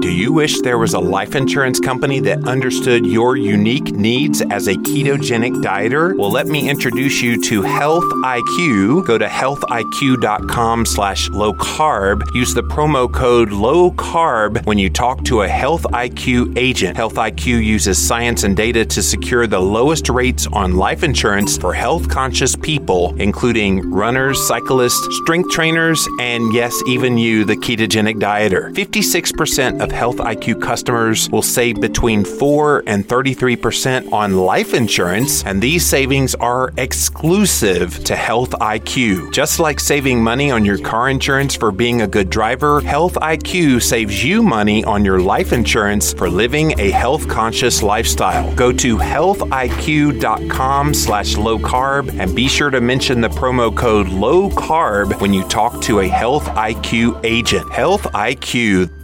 Do you wish there was a life insurance company that understood your unique needs as a ketogenic dieter? Well, let me introduce you to Health IQ. Go to healthiq.com slash low carb. Use the promo code low carb when you talk to a Health IQ agent. Health IQ uses science and data to secure the lowest rates on life insurance for health conscious people, including runners, cyclists, strength trainers, and yes, even you, the ketogenic dieter. 56% of Health IQ customers will save between 4 and 33% on life insurance, and these savings are exclusive to Health IQ. Just like saving money on your car insurance for being a good driver, Health IQ saves you money on your life insurance for living a health conscious lifestyle. Go to healthiq.com slash low carb and be sure to mention the promo code low carb when you talk to a Health IQ agent. Health IQ.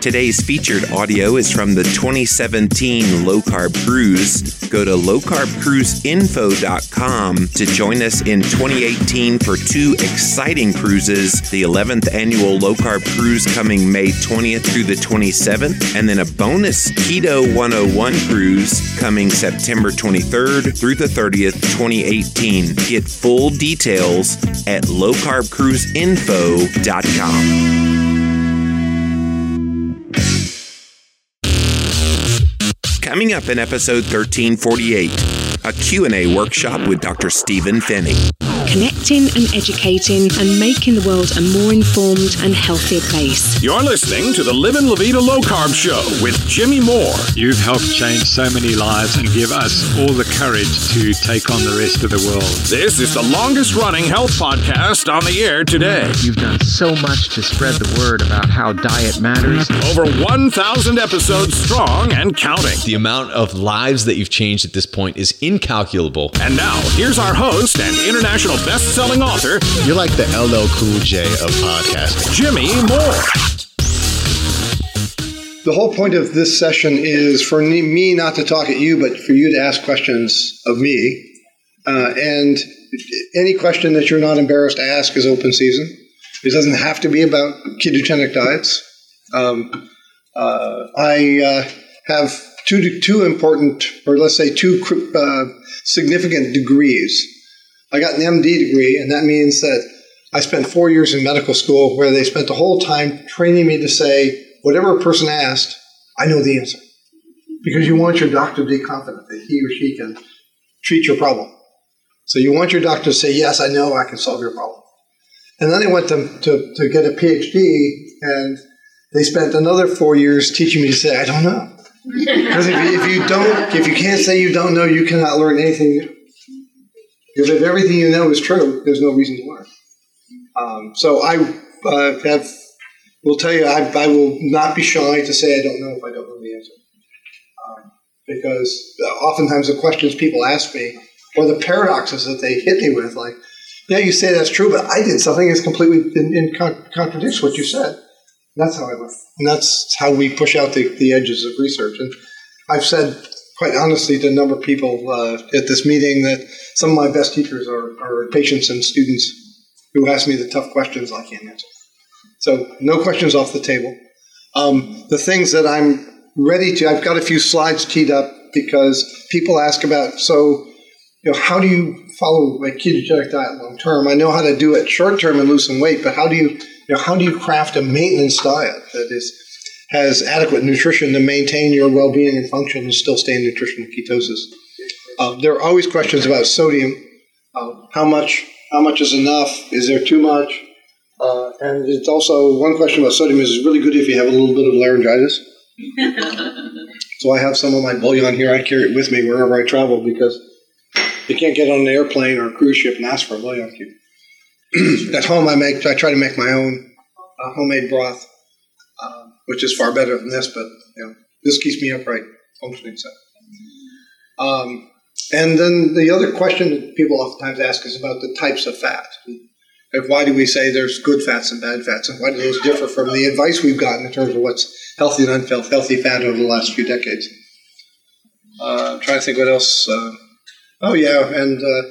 Today's featured audio is from the 2017 Low Carb Cruise. Go to lowcarbcruiseinfo.com to join us in 2018 for two exciting cruises the 11th annual Low Carb Cruise coming May 20th through the 27th, and then a bonus Keto 101 cruise coming September 23rd through the 30th, 2018. Get full details at lowcarbcruiseinfo.com. Coming up in episode 1348, a Q&A workshop with Dr. Stephen Phinney. Connecting and educating and making the world a more informed and healthier place. You're listening to the Livin' La Vida Low Carb Show with Jimmy Moore. You've helped change so many lives and give us all the courage to take on the rest of the world. This is the longest running health podcast on the air today. You've done so much to spread the word about how diet matters. Over 1,000 episodes strong and counting. The amount of lives that you've changed at this point is incalculable. And now, here's our host and international best-selling author, You're like the LL Cool J of podcasting. Jimmy Moore. The whole point of this session is for me not to talk at you, but for you to ask questions of me. Uh, and any question that you're not embarrassed to ask is open season. It doesn't have to be about ketogenic diets. Um, uh, I uh, have two two important, or let's say two uh, significant degrees. I got an MD degree, and that means that I spent four years in medical school where they spent the whole time training me to say, whatever a person asked, I know the answer. Because you want your doctor to be confident that he or she can treat your problem. So you want your doctor to say, yes, I know I can solve your problem. And then I went to, to, to get a PhD, and they spent another four years teaching me to say, I don't know. Because if if you don't, if you can't say you don't know, you cannot learn anything. Because if everything you know is true, there's no reason to learn. Um, so I uh, have, will tell you, I, I will not be shy to say I don't know if I don't know the answer. Um, because oftentimes the questions people ask me, or the paradoxes that they hit me with, like, yeah, you say that's true, but I did something that's completely in, in con- contradicts what you said. And that's how I learn. And that's how we push out the, the edges of research. And I've said quite honestly to a number of people uh, at this meeting that some of my best teachers are, are patients and students who ask me the tough questions I can't answer. So no questions off the table. Um, the things that I'm ready to, I've got a few slides teed up because people ask about, so, you know, how do you follow a ketogenic diet long term? I know how to do it short term and lose some weight, but how do you, you know, how do you craft a maintenance diet that is has adequate nutrition to maintain your well-being and function and still stay in nutritional ketosis? Uh, there are always questions about sodium. Uh, how much? How much is enough? Is there too much? Uh, and it's also one question about sodium is it's really good if you have a little bit of laryngitis. so I have some of my bouillon here. I carry it with me wherever I travel because you can't get on an airplane or a cruise ship and ask for a bouillon cube. At home, I make I try to make my own uh, homemade broth, uh, which is far better than this. But you know, this keeps me upright, functioning. So, um, and then the other question that people oftentimes ask is about the types of fat. Like why do we say there's good fats and bad fats, and why do those differ from the advice we've gotten in terms of what's healthy and unhealthy fat over the last few decades? Uh, I'm trying to think what else. Uh, oh yeah, and uh,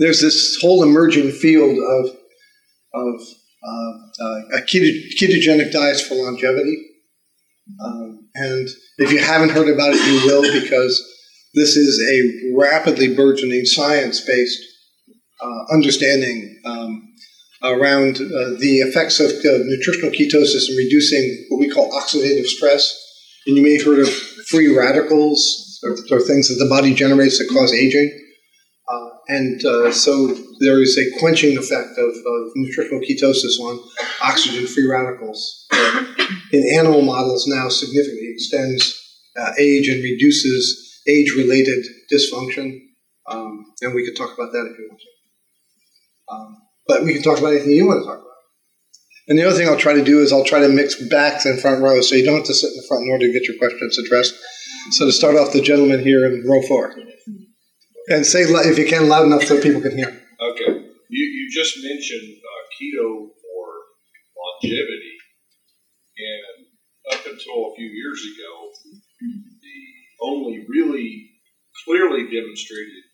there's this whole emerging field of of a ketogenic diets for longevity. Um, and if you haven't heard about it, you will because this is a rapidly burgeoning science-based uh, understanding um, around uh, the effects of uh, nutritional ketosis in reducing what we call oxidative stress. And you may have heard of free radicals or, or things that the body generates that cause aging. Uh, and uh, so there is a quenching effect of, of nutritional ketosis on oxygen free radicals. in animal models, now significantly extends uh, age and reduces age related dysfunction. Um, and we could talk about that if you want to. Um, but we can talk about anything you want to talk about. And the other thing I'll try to do is I'll try to mix backs and front rows so you don't have to sit in the front in order to get your questions addressed. So to start off, the gentleman here in row four. And say, if you can, loud enough so people can hear. Okay. You, you just mentioned uh, keto for longevity. And up until a few years ago, the only really clearly demonstrated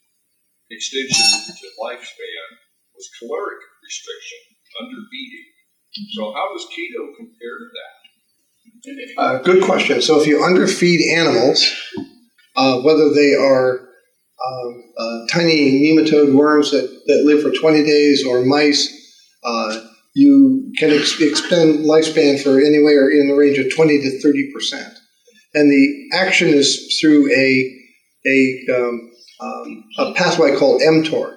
extension to lifespan was caloric restriction, under feeding. So, how does keto compare to that? Uh, good question. So, if you underfeed animals, uh, whether they are uh, tiny nematode worms that, that live for 20 days or mice, uh, you can ex- extend lifespan for anywhere in the range of 20 to 30 percent. And the action is through a, a, um, um, a pathway called mTOR.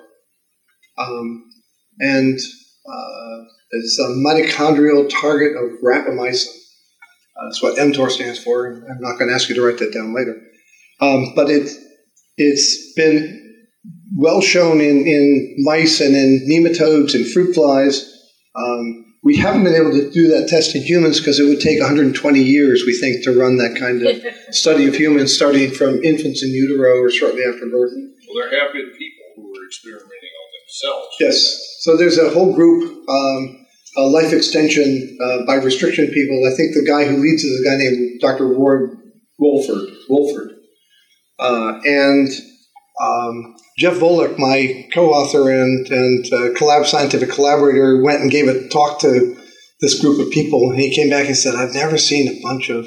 Um, and uh, it's a mitochondrial target of rapamycin. Uh, that's what mTOR stands for. I'm not going to ask you to write that down later. Um, but it, it's been well shown in, in mice and in nematodes and fruit flies. Um, we haven't been able to do that test in humans because it would take 120 years, we think, to run that kind of study of humans, starting from infants in utero or shortly after birth. Well, there have been people who are experimenting on themselves. Yes. So there's a whole group, um, uh, life extension uh, by restriction people. I think the guy who leads is a guy named Dr. Ward Walford. Walford. Uh, and um, Jeff Volek, my co-author and, and uh, collab scientific collaborator, went and gave a talk to this group of people. And he came back and said, I've never seen a bunch of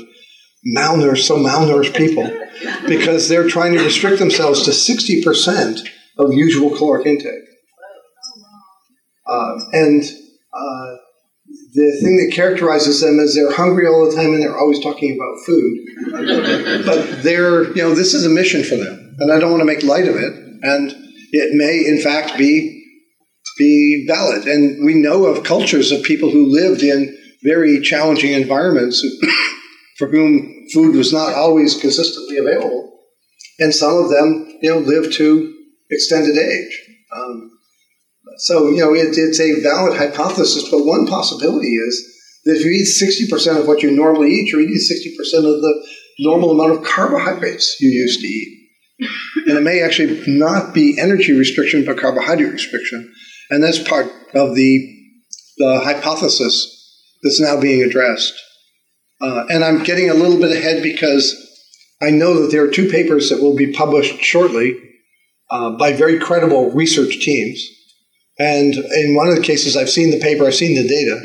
malnourished, so malnourished people because they're trying to restrict themselves to 60% of usual caloric intake. Uh, and uh, the thing that characterizes them is they're hungry all the time and they're always talking about food. but they're, you know, this is a mission for them, and I don't want to make light of it. And it may, in fact, be be valid. And we know of cultures of people who lived in very challenging environments for whom food was not always consistently available, and some of them, you know, lived to extended age. Um, so, you know, it, it's a valid hypothesis, but one possibility is that if you eat 60% of what you normally eat, you're eating 60% of the normal amount of carbohydrates you used to eat. And it may actually not be energy restriction, but carbohydrate restriction. And that's part of the, the hypothesis that's now being addressed. Uh, and I'm getting a little bit ahead because I know that there are two papers that will be published shortly uh, by very credible research teams and in one of the cases, I've seen the paper, I've seen the data,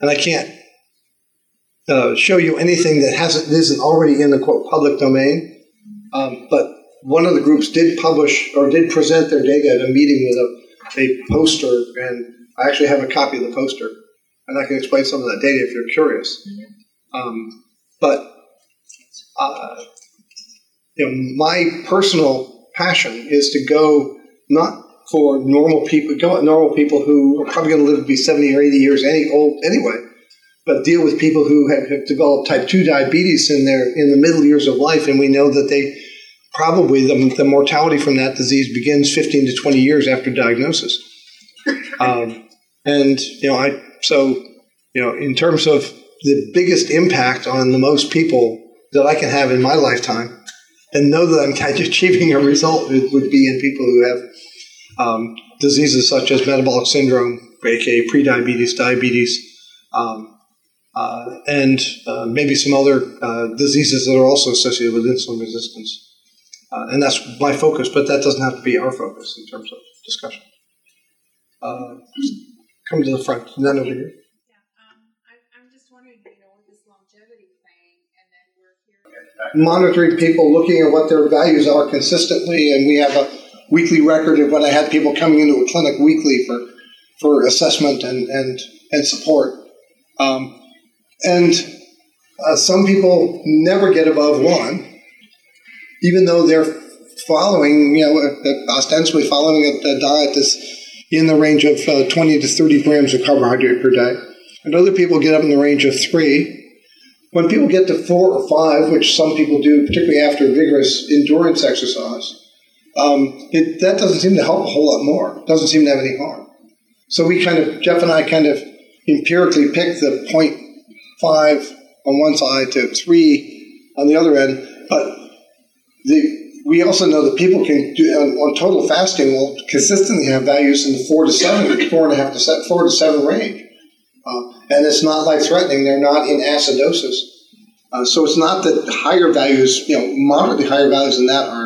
and I can't uh, show you anything that hasn't isn't already in the quote public domain. Um, but one of the groups did publish or did present their data at a meeting with a, a poster, and I actually have a copy of the poster, and I can explain some of that data if you're curious. Um, but uh, you know, my personal passion is to go not for normal people, normal people who are probably going to live to be 70 or 80 years any old anyway, but deal with people who have, have developed type 2 diabetes in their in the middle years of life, and we know that they probably the, the mortality from that disease begins 15 to 20 years after diagnosis. Um, and you know, I so you know, in terms of the biggest impact on the most people that I can have in my lifetime, and know that I'm kind of achieving a result would be in people who have um, diseases such as metabolic syndrome, aka prediabetes, diabetes, um, uh, and uh, maybe some other uh, diseases that are also associated with insulin resistance. Uh, and that's my focus, but that doesn't have to be our focus in terms of discussion. Uh, come to the front, and then over here. I'm just wondering, you know, with this longevity thing, and then we're here. monitoring people, looking at what their values are consistently, and we have a weekly record of when I had people coming into a clinic weekly for for assessment and and and support. Um, and uh, some people never get above one, even though they're following, you know, uh, ostensibly following a, a diet that's in the range of uh, 20 to 30 grams of carbohydrate per day. And other people get up in the range of three. When people get to four or five, which some people do, particularly after vigorous endurance exercise, um, it, that doesn't seem to help a whole lot more. It doesn't seem to have any harm. So we kind of, Jeff and I kind of empirically picked the 0.5 on one side to three on the other end. But the, we also know that people can do on, on, total fasting will consistently have values in the four to seven, four and a half to seven, four to seven range, uh, and it's not life threatening. They're not in acidosis, uh, so it's not that higher values, you know, moderately higher values than that are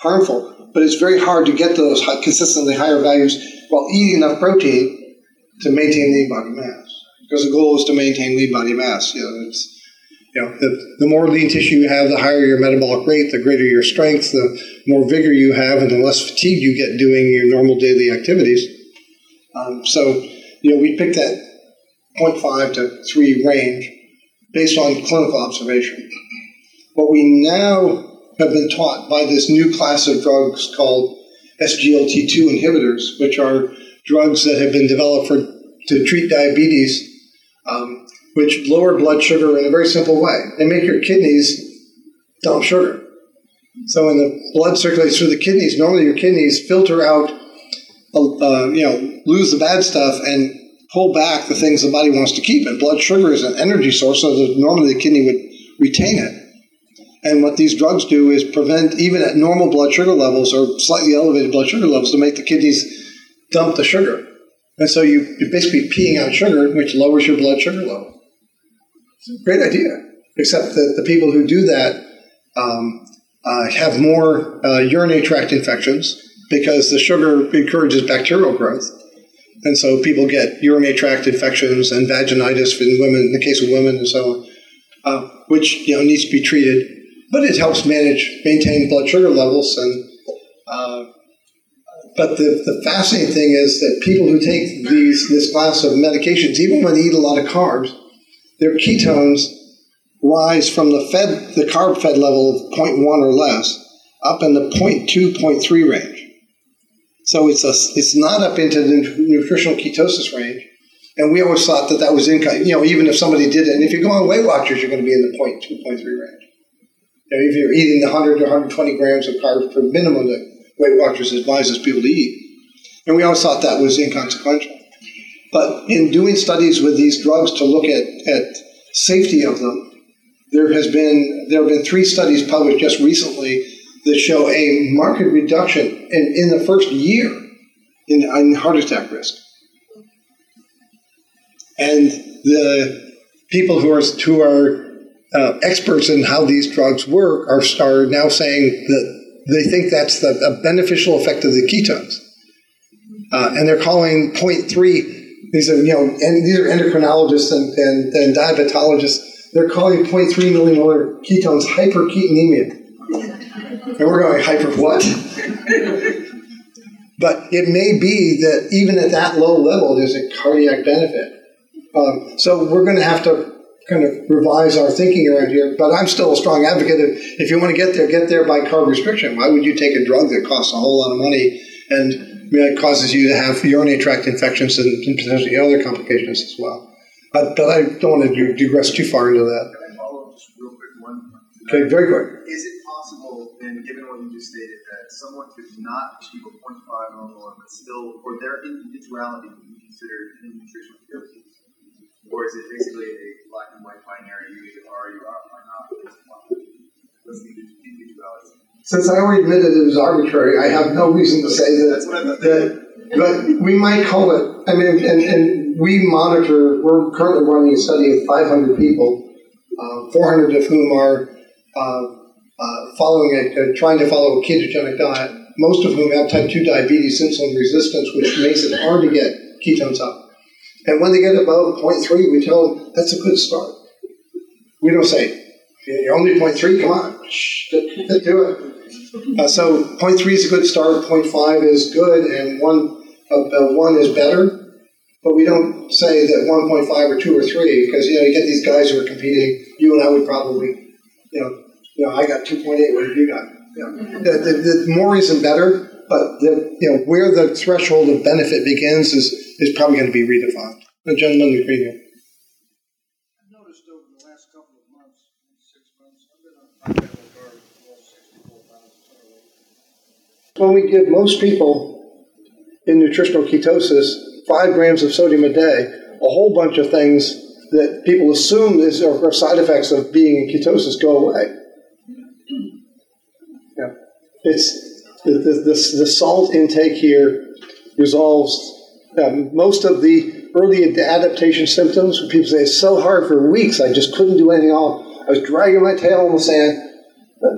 harmful. But it's very hard to get those high, consistently higher values while eating enough protein to maintain lean body mass. Because the goal is to maintain lean body mass. You know, it's you know, the, the more lean tissue you have, the higher your metabolic rate, the greater your strength, the more vigor you have, and the less fatigue you get doing your normal daily activities. Um, so, you know, we picked that 0.5 to 3 range based on clinical observation. What we now have been taught by this new class of drugs called SGLT2 inhibitors, which are drugs that have been developed for, to treat diabetes um, which lower blood sugar in a very simple way. They make your kidneys dump sugar. So when the blood circulates through the kidneys, normally your kidneys filter out, uh, you know, lose the bad stuff and pull back the things the body wants to keep. And blood sugar is an energy source, so that normally the kidney would retain it. And what these drugs do is prevent, even at normal blood sugar levels or slightly elevated blood sugar levels, to make the kidneys dump the sugar. And so you, you're basically peeing out sugar, which lowers your blood sugar level. It's a great idea, except that the people who do that um, uh, have more uh, urinary tract infections because the sugar encourages bacterial growth. And so people get urinary tract infections and vaginitis in women, in the case of women, and so on, uh, which you know needs to be treated. But it helps manage, maintain blood sugar levels. And uh, but the, the fascinating thing is that people who take these this class of medications, even when they eat a lot of carbs, their ketones rise from the fed, the carb fed level of 0.1 or less up in the 0.2, 0.3 range. So it's, a, it's not up into the nutritional ketosis range. And we always thought that that was income, you know, even if somebody did it. And if you go on Weight Watchers, you're going to be in the 0.2, 0.3 range. You know, if you're eating the 100 to 120 grams of carbs per minimum that Weight Watchers advises people to eat. And we always thought that was inconsequential. But in doing studies with these drugs to look at, at safety of them, there has been there have been three studies published just recently that show a marked reduction in, in the first year in, in heart attack risk. And the people who are who are uh, experts in how these drugs work are, are now saying that they think that's the, a beneficial effect of the ketones. Uh, and they're calling 0.3 these are you know and these are endocrinologists and, and, and diabetologists. They're calling 0.3 millimolar ketones hyperketonemia. And we're going, hyper what? but it may be that even at that low level, there's a cardiac benefit. Um, so we're going to have to kind of revise our thinking around here. But I'm still a strong advocate of if you want to get there, get there by carb restriction. Why would you take a drug that costs a whole lot of money and it causes you to have urinary tract infections and, and potentially other complications as well. But, but I don't want to digress too far into that. Can I follow up just real quick one? Okay, very quick. Is it possible, then, given what you just stated, that someone could not achieve a 0.5 or more, but still, for their individuality, be considered in nutritional ketosis? Or is it basically a black and white binary? You either are, you are, are not. What's the individuality? since I already admitted it was arbitrary, I have no reason to say that. that but we might call it. I mean, and, and we monitor. We're currently running a study of 500 people, uh, 400 of whom are uh, uh, following a, trying to follow a ketogenic diet. Most of whom have type 2 diabetes, insulin resistance, which makes it hard to get ketones up. And when they get above 0.3, we tell them that's a good start. We don't say, you're only 0.3, come on, shh, get it. Uh, so 0.3 is a good start, 0.5 is good, and 1, uh, uh, 1 is better. But we don't say that 1.5 or 2 or 3, because, you know, you get these guys who are competing. You and I would probably, you know, you know I got 2.8, what have you got? You know, the, the, the more isn't better, but the, you know, where the threshold of benefit begins is, is probably going to be redefined. The gentleman in green here. I've noticed over the last couple of months, six months, I've been on high level guard for 64,000 When we give most people in nutritional ketosis five grams of sodium a day, a whole bunch of things that people assume is are side effects of being in ketosis go away. Yeah. It's the, the, the, the salt intake here resolves um, most of the early adaptation symptoms. People say it's so hard for weeks, I just couldn't do anything else. I was dragging my tail in the sand.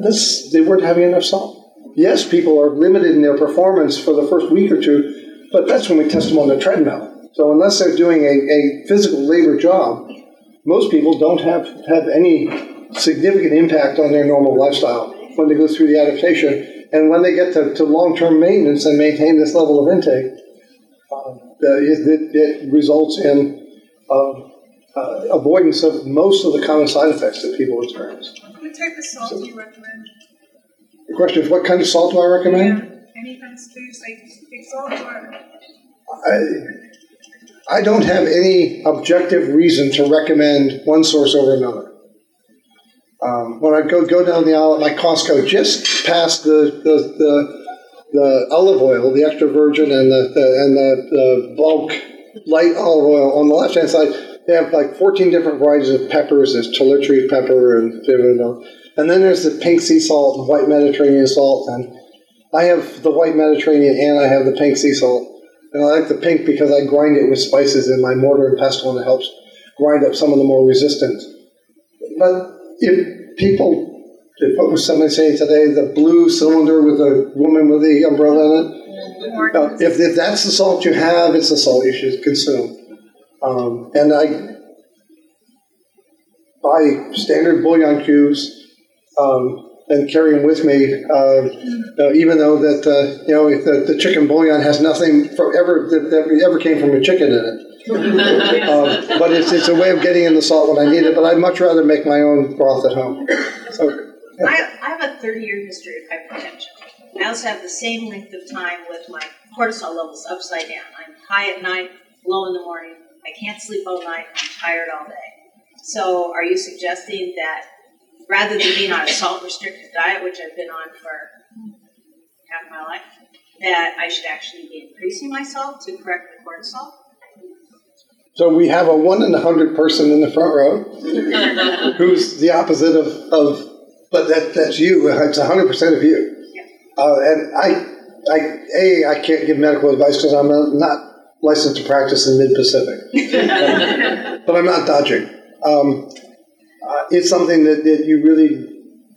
This, they weren't having enough salt. Yes, people are limited in their performance for the first week or two, but that's when we test them on the treadmill. So unless they're doing a, a physical labor job, most people don't have, have any significant impact on their normal lifestyle when they go through the adaptation. And when they get to, to long-term maintenance and maintain this level of intake, uh, it, it, results in uh, uh, avoidance of most of the common side effects that people experience. What type of salt do you recommend? The question is, what kind of salt do I recommend? Yeah. Any kind of foods like big salt or? I, I don't have any objective reason to recommend one source over another. Um, when I go go down the aisle at my Costco, just past the the, the, the olive oil, the extra virgin, and the, the and the, the bulk light olive oil on the left hand side, they have like 14 different varieties of peppers. There's Tulip pepper and and then there's the pink sea salt and white Mediterranean salt. And I have the white Mediterranean and I have the pink sea salt. And I like the pink because I grind it with spices in my mortar and pestle and it helps grind up some of the more resistant. But if people, what was somebody saying today, the blue cylinder with the woman with the umbrella in it, uh, if, if that's the salt you have, it's the salt you should consume. Um, and I buy standard bouillon cubes um, and carry them with me, uh, uh, even though that uh, you know the, the, chicken bouillon has nothing from ever that ever came from a chicken in it. um, but it's, it's a way of getting in the salt when I need it. But I'd much rather make my own broth at home. I, I have a 30 year history of hypertension. I also have the same length of time with my cortisol levels upside down. I'm high at night, low in the morning. I can't sleep all night. I'm tired all day. So, are you suggesting that rather than being on a salt restricted diet, which I've been on for half my life, that I should actually be increasing my salt to correct the cortisol? So we have a one in a hundred person in the front row who's the opposite of, of but that, that's you. It's hundred percent of you. Yeah. Uh, and I, I, a, I can't give medical advice because I'm not licensed to practice in Mid Pacific, but I'm not dodging. Um, uh, it's something that, that you really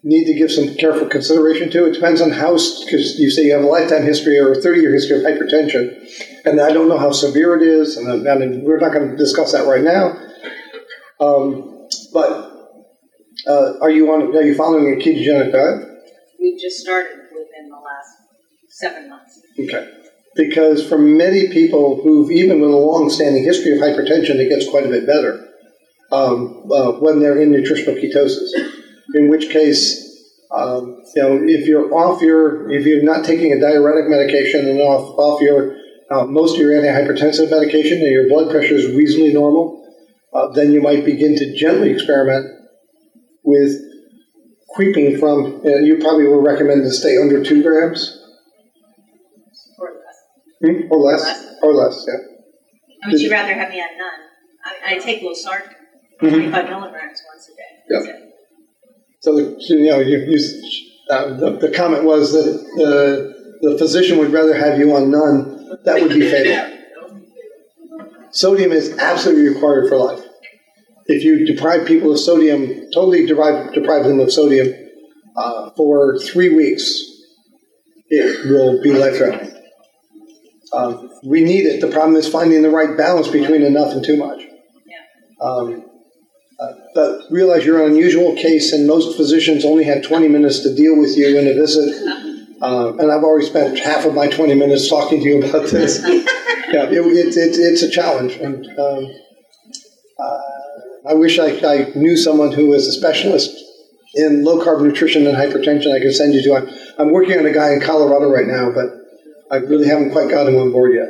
need to give some careful consideration to. It depends on how, because you say you have a lifetime history or a 30 year history of hypertension, and I don't know how severe it is, and mean, we're not going to discuss that right now. Um, but uh, are you on? Are you following a ketogenic diet? We've just started within the last seven months. Okay. Because for many people who've even with a long-standing history of hypertension, it gets quite a bit better um, uh, when they're in nutritional ketosis in which case, um, you know, if you're off your, if you're not taking a diuretic medication and off, off your, uh, most of your antihypertensive medication and your blood pressure is reasonably normal, uh, then you might begin to gently experiment with creeping from, and you probably will recommend to stay under two grams. Or less. Hmm? Or less. Or less, or less yeah. I mean, you'd rather have me on none. I, I take losartan, mm-hmm. 25 milligrams once a day. Yeah. So, the, you know, you, you, uh, the, the, comment was that uh, the physician would rather have you on none. That would be fatal. Sodium is absolutely required for life. If you deprive people of sodium, totally deprive, deprive them of sodium uh, for three weeks, it will be life threatening. Um, we need it. The problem is finding the right balance between enough and too much. Um, Uh, but realize you're an unusual case, and most physicians only have 20 minutes to deal with you in a visit. Uh, and I've already spent half of my 20 minutes talking to you about this. yeah, it, it, it, it's a challenge. And um, uh, I wish I, I knew someone who was a specialist in low carb nutrition and hypertension I could send you to. I'm, I'm working on a guy in Colorado right now, but I really haven't quite got him on board yet.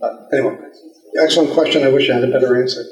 But anyway, excellent question. I wish I had a better answer.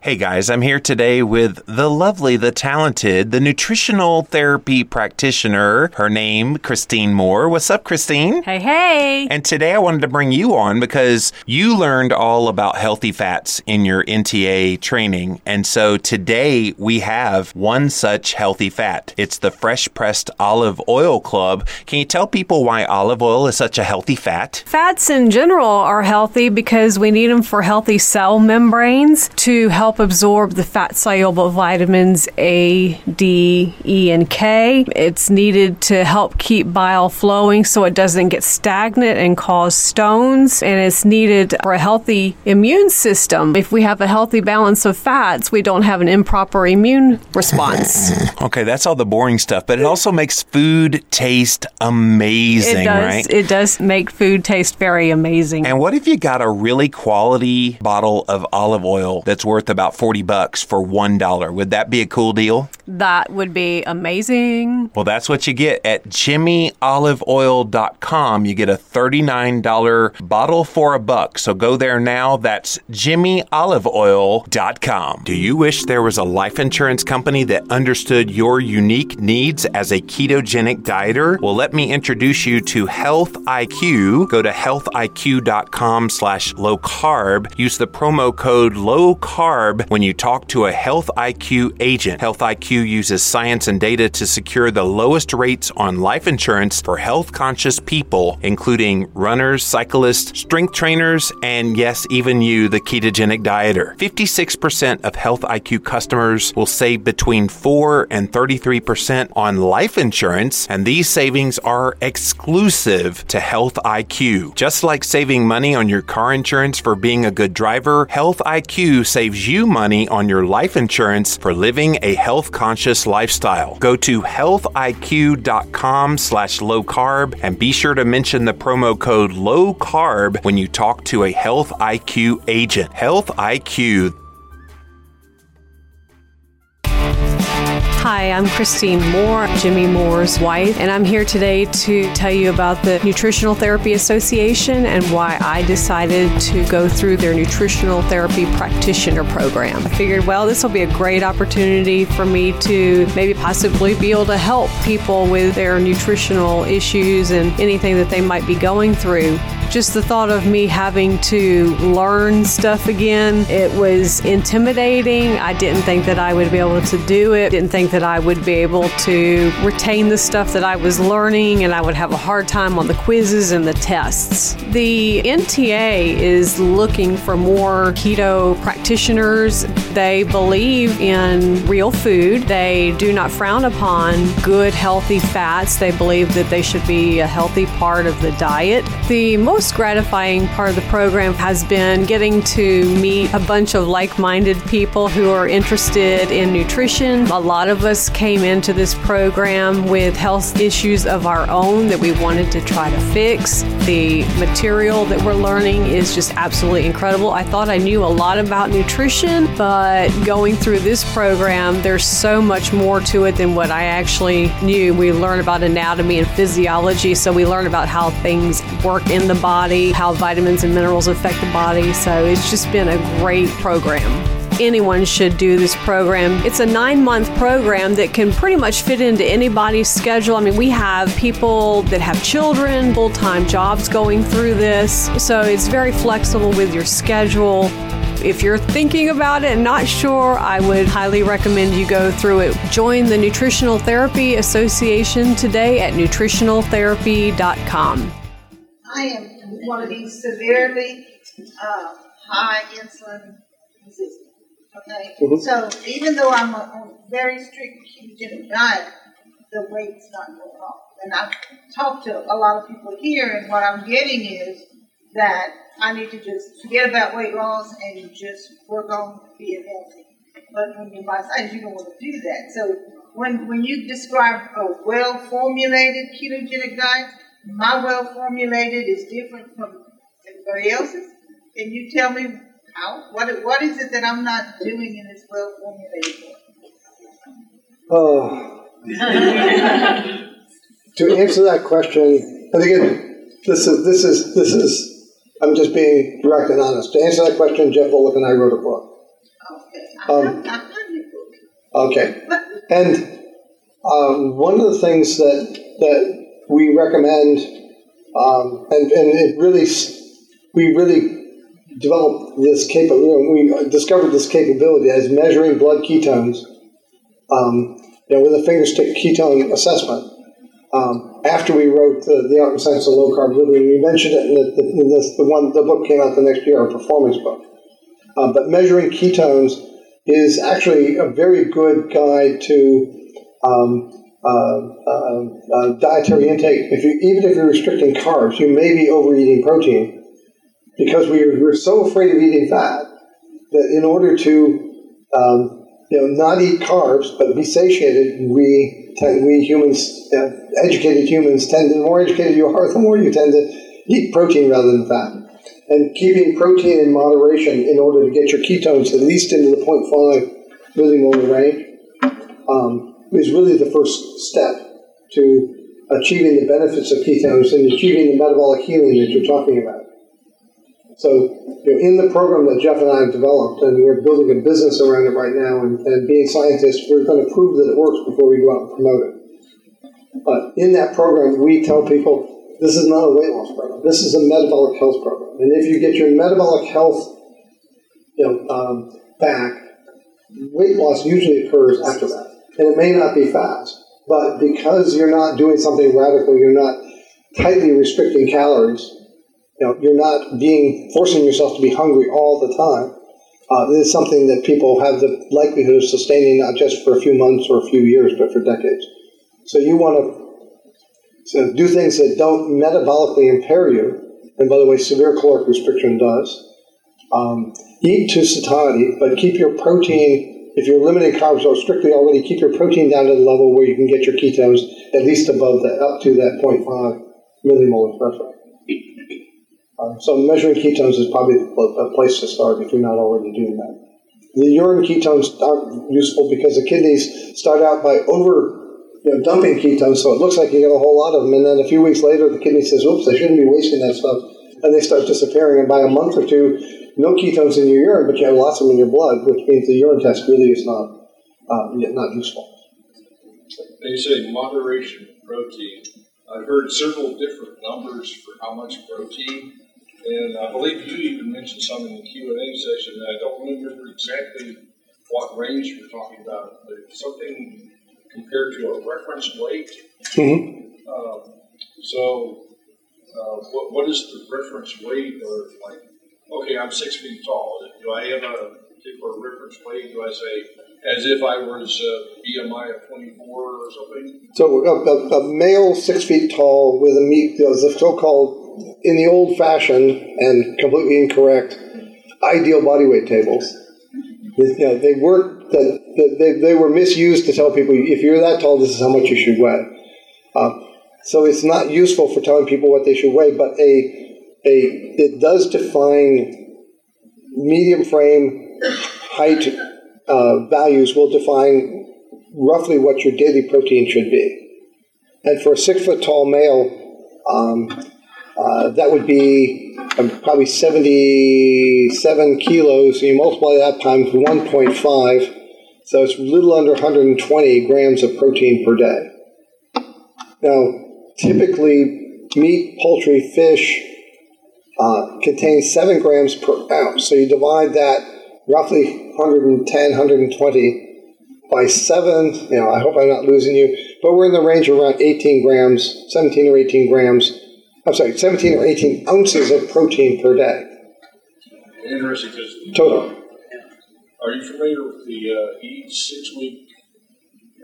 Hey guys, I'm here today with the lovely, the talented, the nutritional therapy practitioner. Her name, Christine Moore. What's up, Christine? Hey, hey. And today I wanted to bring you on because you learned all about healthy fats in your NTA training. And so today we have one such healthy fat. It's the Fresh Pressed Olive Oil Club. Can you tell people why olive oil is such a healthy fat? Fats in general are healthy because we need them for healthy cell membranes to help absorb the fat soluble vitamins A, D, E, and K. It's needed to help keep bile flowing so it doesn't get stagnant and cause stones. And it's needed for a healthy immune system. If we have a healthy balance of fats, we don't have an improper immune response. Okay, that's all the boring stuff, but it also makes food taste amazing, it does, right? It does make food taste very amazing. And what if you got a really quality bottle of olive oil that's worth about 40 bucks for $1? Would that be a cool deal? That would be amazing. Well, that's what you get at jimmyoliveoil.com. You get a $39 bottle for a buck. So go there now. That's jimmyoliveoil.com. Do you wish there was a life insurance company that understood your unique needs as a ketogenic dieter? Well, let me introduce you to Health IQ. Go to healthiq.com slash low carb. Use the promo code low carb when you talk to a Health IQ agent. Health IQ uses science and data to secure the lowest rates on life insurance for health conscious people, including runners, cyclists, strength trainers, and yes, even you, the ketogenic dieter. 56% of Health IQ customers will save between 4 and 33% on life insurance, and these savings are exclusive to Health IQ. Just like saving money on your car insurance for being a good driver, Health IQ saves you money on your life insurance for living a health conscious lifestyle. Go to healthiq.com slash low carb and be sure to mention the promo code low carb when you talk to a Health IQ agent. Health IQ. Hi, I'm Christine Moore, Jimmy Moore's wife, and I'm here today to tell you about the Nutritional Therapy Association and why I decided to go through their Nutritional Therapy Practitioner Program. I figured, well, this will be a great opportunity for me to maybe possibly be able to help people with their nutritional issues and anything that they might be going through just the thought of me having to learn stuff again, it was intimidating. I didn't think that I would be able to do it. Didn't think that I would be able to retain the stuff that I was learning and I would have a hard time on the quizzes and the tests. The NTA is looking for more keto practitioners. They believe in real food. They do not frown upon good, healthy fats. They believe that they should be a healthy part of the diet. The most most gratifying part of the program has been getting to meet a bunch of like minded people who are interested in nutrition. A lot of us came into this program with health issues of our own that we wanted to try to fix. The material that we're learning is just absolutely incredible. I thought I knew a lot about nutrition, but going through this program, there's so much more to it than what I actually knew. We learn about anatomy and physiology, so we learn about how things work in the body body, how vitamins and minerals affect the body. So it's just been a great program anyone should do this program. It's a nine month program that can pretty much fit into anybody's schedule. I mean, we have people that have children, full time jobs going through this. So it's very flexible with your schedule. If you're thinking about it and not sure, I would highly recommend you go through it. Join the Nutritional Therapy Association today at nutritionaltherapy.com. I am one of these severely uh, high insulin resistant. Okay, Mhm. so even though I'm a, on a very strict ketogenic diet, the weight's not going off. And I've talked to a lot of people here, and what I'm getting is that I need to just forget about weight loss and just work on being healthy. But when you're myositis, you don't want to do that. So when when you describe a well formulated ketogenic diet, my well formulated is different from everybody else's. Can you tell me how? What what is it that I'm not doing in this well formulated? Oh. to answer that question, and again, this is this is this is I'm just being direct and honest. To answer that question, Jeff Volek and I wrote a book. Um, okay, and um, one of the things that that we recommend, um, and and it really we really developed this capability. We discovered this capability as measuring blood ketones. Um, you know, with a finger stick ketone assessment. Um, after we wrote the, the Art and Science of Low Carb Living, we mentioned it in, the, in this, the one the book came out the next year, our performance book. Um, but measuring ketones is actually a very good guide to um, dietary intake. If you even if you're restricting carbs, you may be overeating protein because we are, we're so afraid of eating fat that in order to um, you know, not eat carbs but be satiated, we tend, we humans, uh, educated humans, tend to, the more educated you are, the more you tend to eat protein rather than fat. And keeping protein in moderation in order to get your ketones at least into the 0.5 millimolar range um, is really the first step to achieving the benefits of ketones and achieving the metabolic healing that you're talking about. So, you know, in the program that Jeff and I have developed, and we're building a business around it right now, and, and being scientists, we're going to prove that it works before we go out and promote it. But in that program, we tell people this is not a weight loss program. This is a metabolic health program. And if you get your metabolic health, you know, um, back, weight loss usually occurs after that, and it may not be fast. But because you're not doing something radical, you're not tightly restricting calories you know, you're not being forcing yourself to be hungry all the time. Uh, this is something that people have the likelihood of sustaining not just for a few months or a few years, but for decades. So you want to so do things that don't metabolically impair you. And by the way, severe caloric restriction does. Um, eat to satiety, but keep your protein. If you're limiting carbs or strictly already, keep your protein down to the level where you can get your ketones at least above that, up to that 0.5 millimolar threshold. Um, so measuring ketones is probably a place to start if you're not already doing that. The urine ketones aren't useful because the kidneys start out by over you know, dumping ketones, so it looks like you got a whole lot of them, and then a few weeks later the kidney says, "Oops, I shouldn't be wasting that stuff," and they start disappearing. And by a month or two, no ketones in your urine, but you have lots of them in your blood, which means the urine test really is not uh, not useful. They say moderation of protein. I've heard several different numbers for how much protein and I believe you even mentioned some in the Q and A session. And I don't remember exactly what range you were talking about, but something compared to a reference weight. Mm-hmm. Um, so, uh, what, what is the reference weight, or like, okay, I'm six feet tall. Do I have a particular reference weight? Do I say as if I was a BMI of 24 or something? So, a, a, male six feet tall with a meat, the so-called in the old fashioned and completely incorrect ideal body weight tables. You know, they weren't that they, they were misused to tell people if you're that tall, this is how much you should weigh. Uh, so it's not useful for telling people what they should weigh, but a a it does define medium frame height uh, values will define roughly what your daily protein should be. And for a six foot tall male, um, uh, that would be um, probably 77 kilos. You multiply that times 1.5, so it's a little under 120 grams of protein per day. Now, typically, meat, poultry, fish uh, contains 7 grams per ounce. So you divide that roughly 110, 120 by 7. You know, I hope I'm not losing you, but we're in the range of around 18 grams, 17 or 18 grams I'm sorry, 17 or 18 ounces of protein per day. Interesting because total. Are you familiar with the uh, Eades six week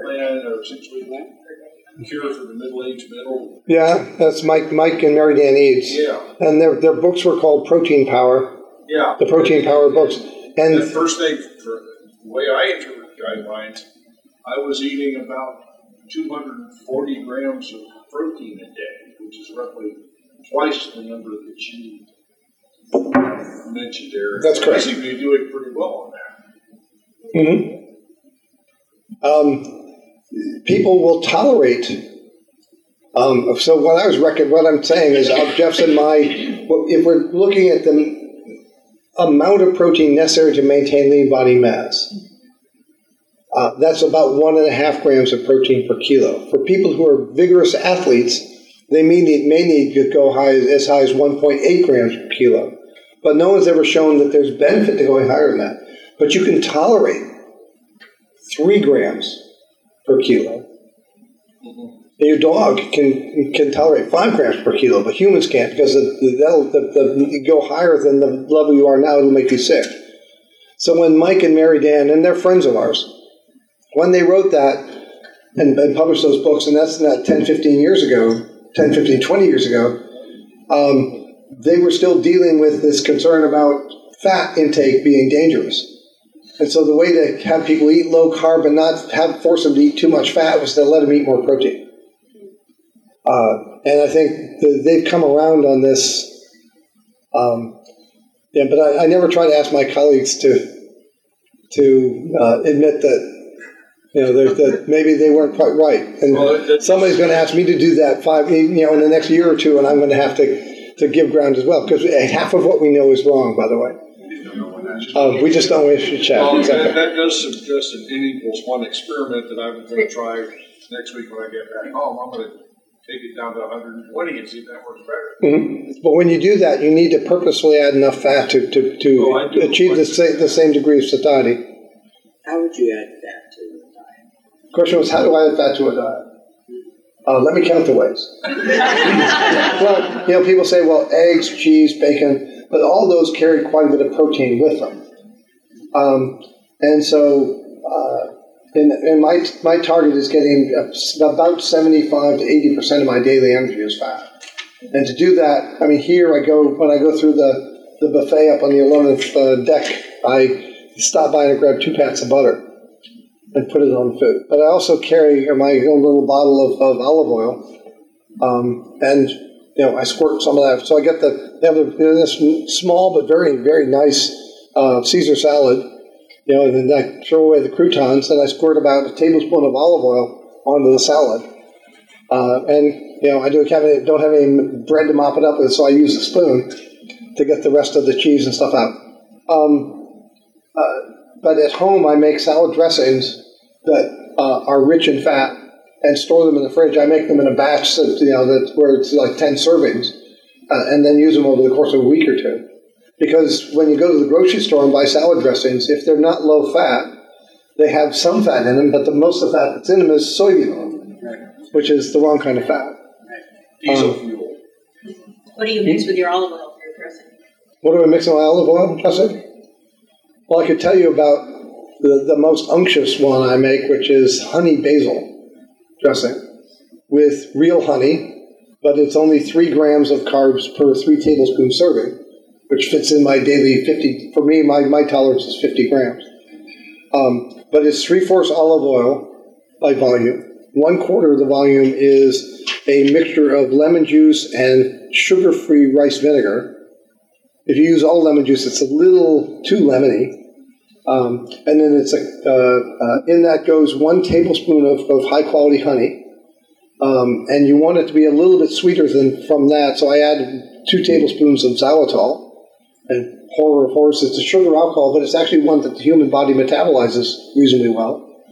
plan or six week cure for the middle aged middle? Yeah, that's Mike, Mike and Mary Dan Eades. Yeah. And their their books were called Protein Power. Yeah. The Protein Power books. And the first thing for the way I interpret the guidelines, I was eating about 240 grams of protein a day, which is roughly twice the number that you mentioned there. That's correct. Basically, doing pretty well on that. Mm-hmm. Um, people will tolerate. Um, so what I was rec- what I'm saying is, uh, Jeff said my if we're looking at the amount of protein necessary to maintain lean body mass, uh, that's about one and a half grams of protein per kilo. For people who are vigorous athletes, they may need, may need to go high as high as 1.8 grams per kilo. But no one's ever shown that there's benefit to going higher than that. But you can tolerate three grams per kilo. Your dog can can tolerate five grams per kilo, but humans can't because that'll the, the, go higher than the level you are now, it'll make you sick. So when Mike and Mary Dan, and they're friends of ours, when they wrote that and, and published those books, and that's not 10, 15 years ago, 10, 15, 20 years ago, um, they were still dealing with this concern about fat intake being dangerous. And so the way to have people eat low carb and not have force them to eat too much fat was to let them eat more protein. Uh, and I think the, they've come around on this. Um, yeah, but I, I, never try to ask my colleagues to to uh, admit that you know that maybe they weren't quite right, and well, somebody's going to ask me to do that five you know in the next year or two, and I'm going to have to to give ground as well because half of what we know is wrong, by the way. Um, we just don't wish to chat. Well, exactly. that, that, does suggest an N equals one experiment that I'm going to try next week when I get back home. I'm going to take it down to 120 and see if that works better. Mm-hmm. But when you do that, you need to purposefully add enough fat to, to, to oh, achieve the, sa- the same degree of satiety. How would you add fat to a diet? The question was, how do I add fat to a diet? Uh, let me count the ways. well, you know, people say, well, eggs, cheese, bacon, but all those carry quite a bit of protein with them. Um, and so uh, and, and my, my target is getting about 75 to 80% of my daily energy is fat. And to do that, I mean, here I go, when I go through the, the buffet up on the 11th uh, deck, I stop by and grab two pats of butter and put it on food. But I also carry my own little bottle of, of olive oil, um, and you know I squirt some of that. So I get the they have this small but very very nice uh, Caesar salad you know, and then I throw away the croutons, and I squirt about a tablespoon of olive oil onto the salad. Uh, and you know, I don't have don't have any bread to mop it up with, so I use a spoon to get the rest of the cheese and stuff out. Um, uh, but at home, I make salad dressings that uh, are rich in fat and store them in the fridge. I make them in a batch that you know that where it's like ten servings, uh, and then use them over the course of a week or two. Because when you go to the grocery store and buy salad dressings, if they're not low fat, they have some fat in them, but the most of the fat that's in them is soybean oil, which is the wrong kind of fat. Diesel um, fuel. What do you mix with your olive oil for your dressing? What do I mix in my olive oil dressing? Well, I could tell you about the, the most unctuous one I make, which is honey basil dressing with real honey, but it's only three grams of carbs per three tablespoon serving which fits in my daily 50. For me, my, my tolerance is 50 grams. Um, but it's three fourths olive oil by volume. One quarter of the volume is a mixture of lemon juice and sugar free rice vinegar. If you use all lemon juice, it's a little too lemony. Um, and then it's a, uh, uh, in that goes one tablespoon of, of high quality honey. Um, and you want it to be a little bit sweeter than from that, so I added two tablespoons of xylitol and horror of horrors, it's a sugar alcohol, but it's actually one that the human body metabolizes reasonably well.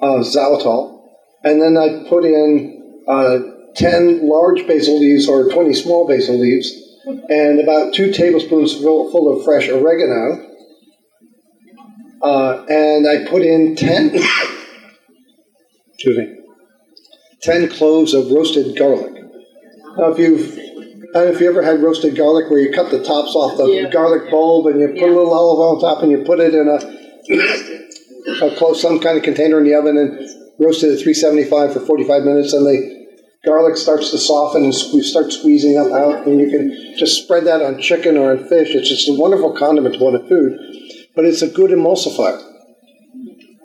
Uh, xylitol. And then I put in uh, 10 large basil leaves or 20 small basil leaves and about two tablespoons full of fresh oregano. Uh, and I put in 10, excuse me, 10 cloves of roasted garlic. Now, if you've and if you ever had roasted garlic where you cut the tops off the yeah. garlic bulb and you put yeah. a little olive oil on top and you put it in a, a close some kind of container in the oven and roast it at 375 for 45 minutes and the garlic starts to soften and sque- start squeezing up out and you can just spread that on chicken or on fish. It's just a wonderful condiment to put in food, but it's a good emulsifier.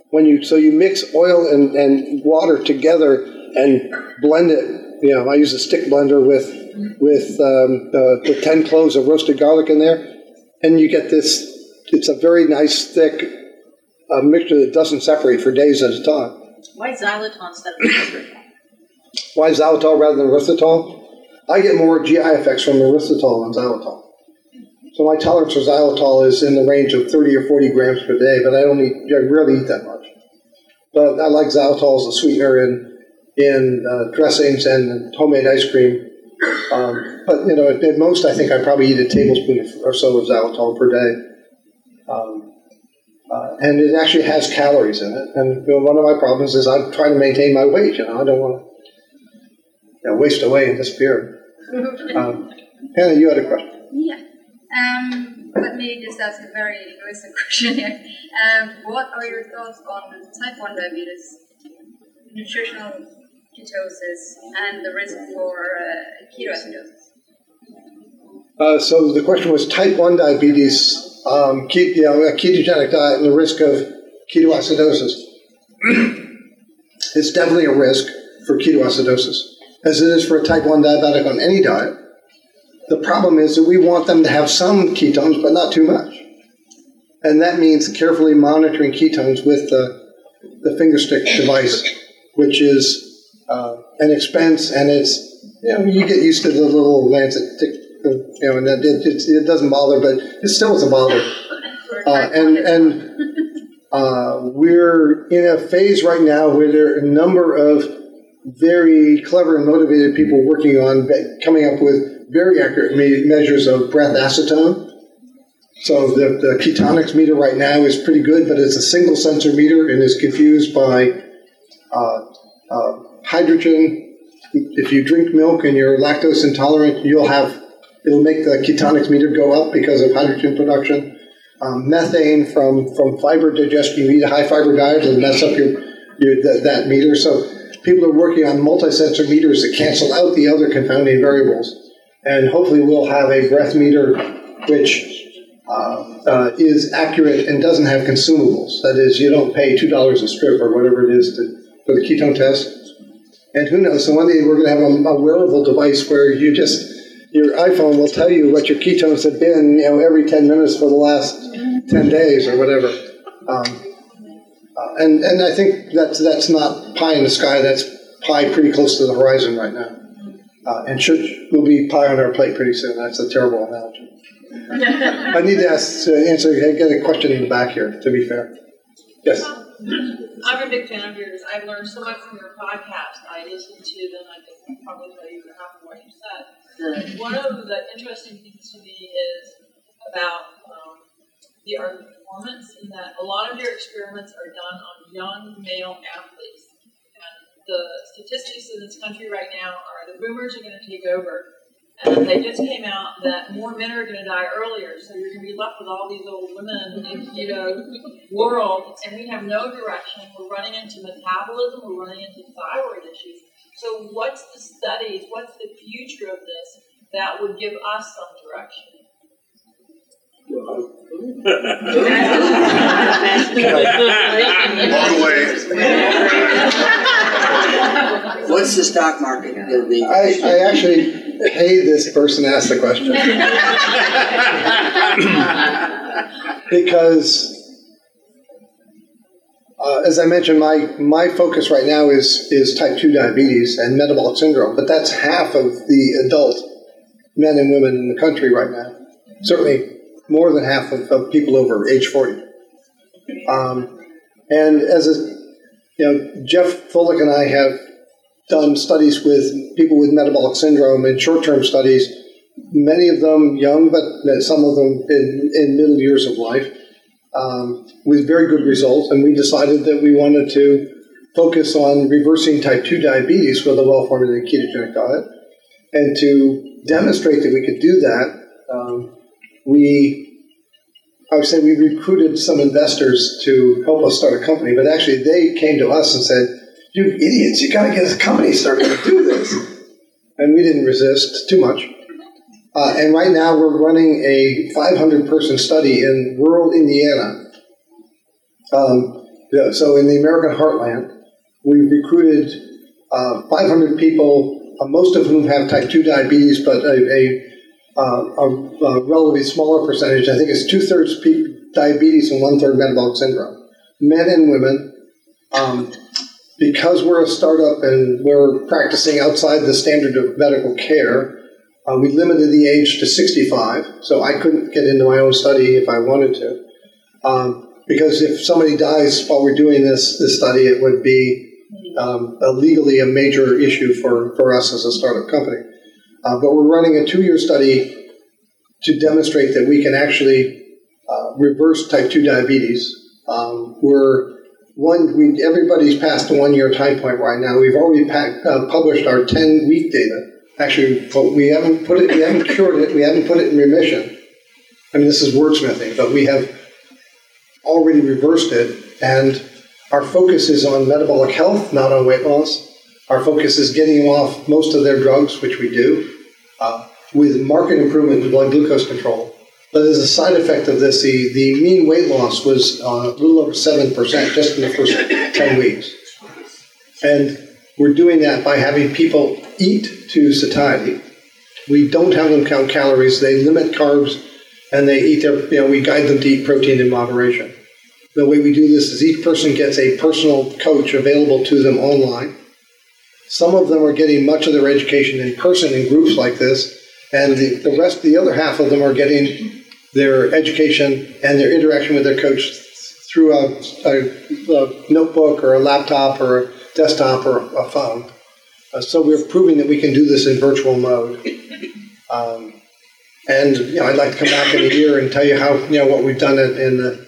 when you so you mix oil and, and water together and blend it. You know, I use a stick blender with with um, uh, with ten cloves of roasted garlic in there, and you get this. It's a very nice thick uh, mixture that doesn't separate for days at a time. Why xylitol instead of erythritol? Why xylitol rather than erythritol? I get more GI effects from erythritol than xylitol. So my tolerance for xylitol is in the range of 30 or 40 grams per day, but I don't eat, I rarely eat that much. But I like xylitol as a sweetener in, in uh, dressings and homemade ice cream. Um, but, you know, at, at, most, I think I probably eat a tablespoon or so of xylitol per day. Um, uh, and it actually has calories in it. And you know, one of my problems is I'm trying to maintain my weight. You know, I don't want to you know, waste away and disappear. Um, Hannah, you had a question. Yeah. Um, let me just ask a very egoistic question here. Um, what are your thoughts on type 1 diabetes, nutritional ketosis, and the risk for uh, ketoacidosis? Uh, so the question was type 1 diabetes, um, you know, a ketogenic diet, and the risk of ketoacidosis. it's definitely a risk for ketoacidosis, as it is for a type 1 diabetic on any diet. The problem is that we want them to have some ketones, but not too much. And that means carefully monitoring ketones with the, the finger stick device, which is uh, an expense and it's, you know, you get used to the little lancet tick, you know, and it, it, it doesn't bother, but it still is a bother. Uh, and and uh, we're in a phase right now where there are a number of very clever and motivated people working on coming up with very accurate measures of breath acetone. So the, the Ketonix meter right now is pretty good, but it's a single sensor meter and is confused by uh, uh, hydrogen. If you drink milk and you're lactose intolerant, you'll have it'll make the Ketonix meter go up because of hydrogen production. Um, methane from from fiber digestion, you eat a high fiber diet, it'll mess up your, your that, that meter. So people are working on multi-sensor meters that cancel out the other confounding variables and hopefully we'll have a breath meter which uh, uh, is accurate and doesn't have consumables. That is, you don't pay two dollars a strip or whatever it is to, for the ketone test. And who knows? So one day we're going to have a, a, wearable device where you just your iPhone will tell you what your ketones have been, you know, every ten minutes for the last ten days or whatever. Um, uh, and and I think that's that's not pie in the sky. That's pie pretty close to the horizon right now. Uh, and should will be pie on our plate pretty soon. That's a terrible analogy. I need to ask to answer. Get a question in the back here. To be fair, yes. I'm a big fan of yours. I've learned so much from your podcast. I listen to them. I can probably tell you half of what you said. One of the interesting things to me is about um, the art of performance, in that a lot of your experiments are done on young male athletes the statistics in this country right now are the boomers are going to take over. And they just came out that more men are going to die earlier, so you're going to be left with all these old women in you know world, and we have no direction. We're running into metabolism, we're running into thyroid issues. So, what's the studies? What's the future of this that would give us some direction? What's the stock market going to be? I, I actually pay this person to ask the question because, uh, as I mentioned, my my focus right now is is type two diabetes and metabolic syndrome, but that's half of the adult men and women in the country right now. Certainly more than half of, of people over age 40. Um, and as a, you know, Jeff Volek and I have done studies with people with metabolic syndrome and short-term studies, many of them young, but some of them in, in middle years of life, um, with very good results. And we decided that we wanted to focus on reversing type 2 diabetes with a well-formulated ketogenic diet. And to demonstrate that we could do that, um, we, I would say we recruited some investors to help us start a company, but actually they came to us and said, you idiots, you got to get a company started to do this. And we didn't resist too much. Uh, and right now we're running a 500 person study in rural Indiana. Um, so in the American heartland, we recruited uh, 500 people, uh, most of whom have type 2 diabetes, but a, a, uh, a, a relatively smaller percentage. I think it's two thirds diabetes and one third metabolic syndrome. Men and women. Um, because we're a startup and we're practicing outside the standard of medical care, uh, we limited the age to 65, so I couldn't get into my own study if I wanted to. Um, because if somebody dies while we're doing this, this study, it would be um, a legally a major issue for, for us as a startup company. Uh, but we're running a two year study to demonstrate that we can actually uh, reverse type 2 diabetes. Um, we're one, we, everybody's past the one year time point right now. We've already uh, published our 10 week data. Actually, we haven't put it, we haven't cured it, we haven't put it in remission. I mean, this is wordsmithing, but we have already reversed it, and our focus is on metabolic health, not on weight loss. Our focus is getting off most of their drugs, which we do, uh, with marked improvement in blood glucose control. But as a side effect of this, the, the mean weight loss was uh, a little over 7% just in the first 10 weeks. And we're doing that by having people eat to satiety. We don't have them count calories, they limit carbs, and they eat their, you know, we guide them to eat protein in moderation. The way we do this is each person gets a personal coach available to them online. Some of them are getting much of their education in person in groups like this, and the, the rest, the other half of them are getting their education and their interaction with their coach through a, a, a notebook or a laptop or a desktop or a phone. Uh, so we're proving that we can do this in virtual mode. Um, and you know, I'd like to come back in a year and tell you how you know what we've done in, in the,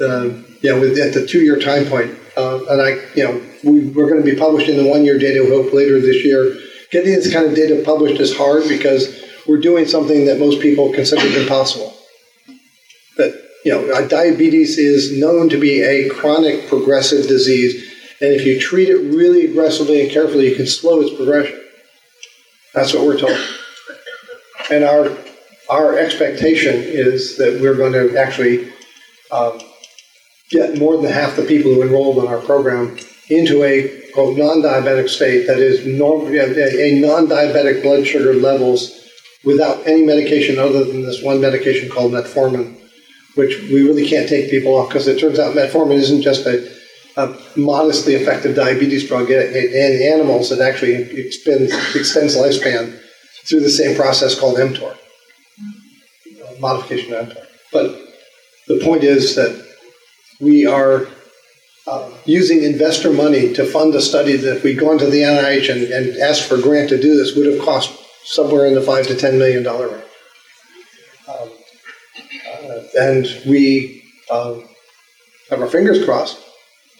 the you know at the two year time point. Uh, and I you know we, we're going to be publishing the one year data. We hope later this year. Getting this kind of data published is hard because we're doing something that most people consider impossible. That you know, diabetes is known to be a chronic progressive disease and if you treat it really aggressively and carefully, you can slow its progression. That's what we're told. And our our expectation is that we're going to actually um, get more than half the people who enrolled in our program into a quote non-diabetic state that is norm, a non-diabetic blood sugar levels without any medication other than this one medication called metformin, which we really can't take people off because it turns out metformin isn't just a a modestly effective diabetes drug in animals it actually extends, extends lifespan through the same process called mTOR, modification of mTOR. But the point is that we are uh, using investor money to fund a study that if we'd gone to the NIH and, and asked for a grant to do this would have cost somewhere in the five to ten million dollar range. Um, uh, and we uh, have our fingers crossed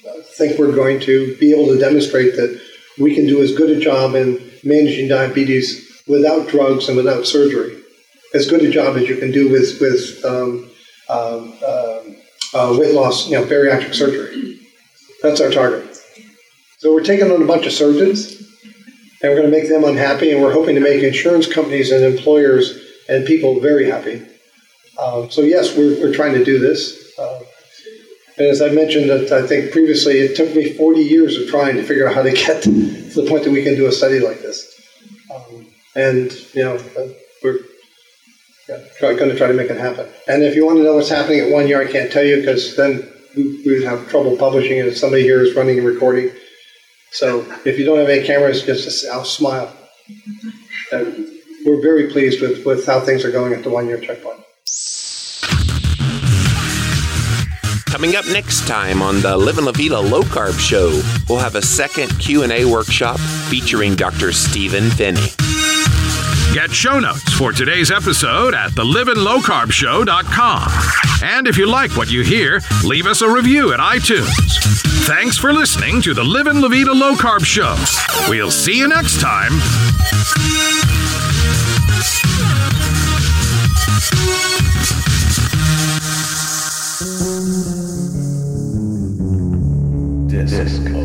I think we're going to be able to demonstrate that we can do as good a job in managing diabetes without drugs and without surgery, as good a job as you can do with with um, um, uh, uh, weight loss, you know, bariatric surgery. That's our target. So we're taking on a bunch of surgeons, and we're going to make them unhappy, and we're hoping to make insurance companies and employers and people very happy. Um, so yes, we're, we're trying to do this. Uh, and as I mentioned, that I think previously, it took me 40 years of trying to figure out how to get to the point that we can do a study like this. Um, and you know, uh, we're yeah, going to try to make it happen. And if you want to know what's happening at one year, I can't tell you because then we, would have trouble publishing it if somebody here is running and recording. So if you don't have any cameras, just I'll uh, smile. And we're very pleased with, with how things are going at the one year checkpoint. Coming up next time on the Livin' La Vida Low Carb Show, we'll have a second Q&A workshop featuring Dr. Stephen Phinney. Get show notes for today's episode at thelivinlowcarbshow.com. And if you like what you hear, leave us a review at iTunes. Thanks for listening to the Livin' La Vida Low Carb Show. We'll see you next time. disc.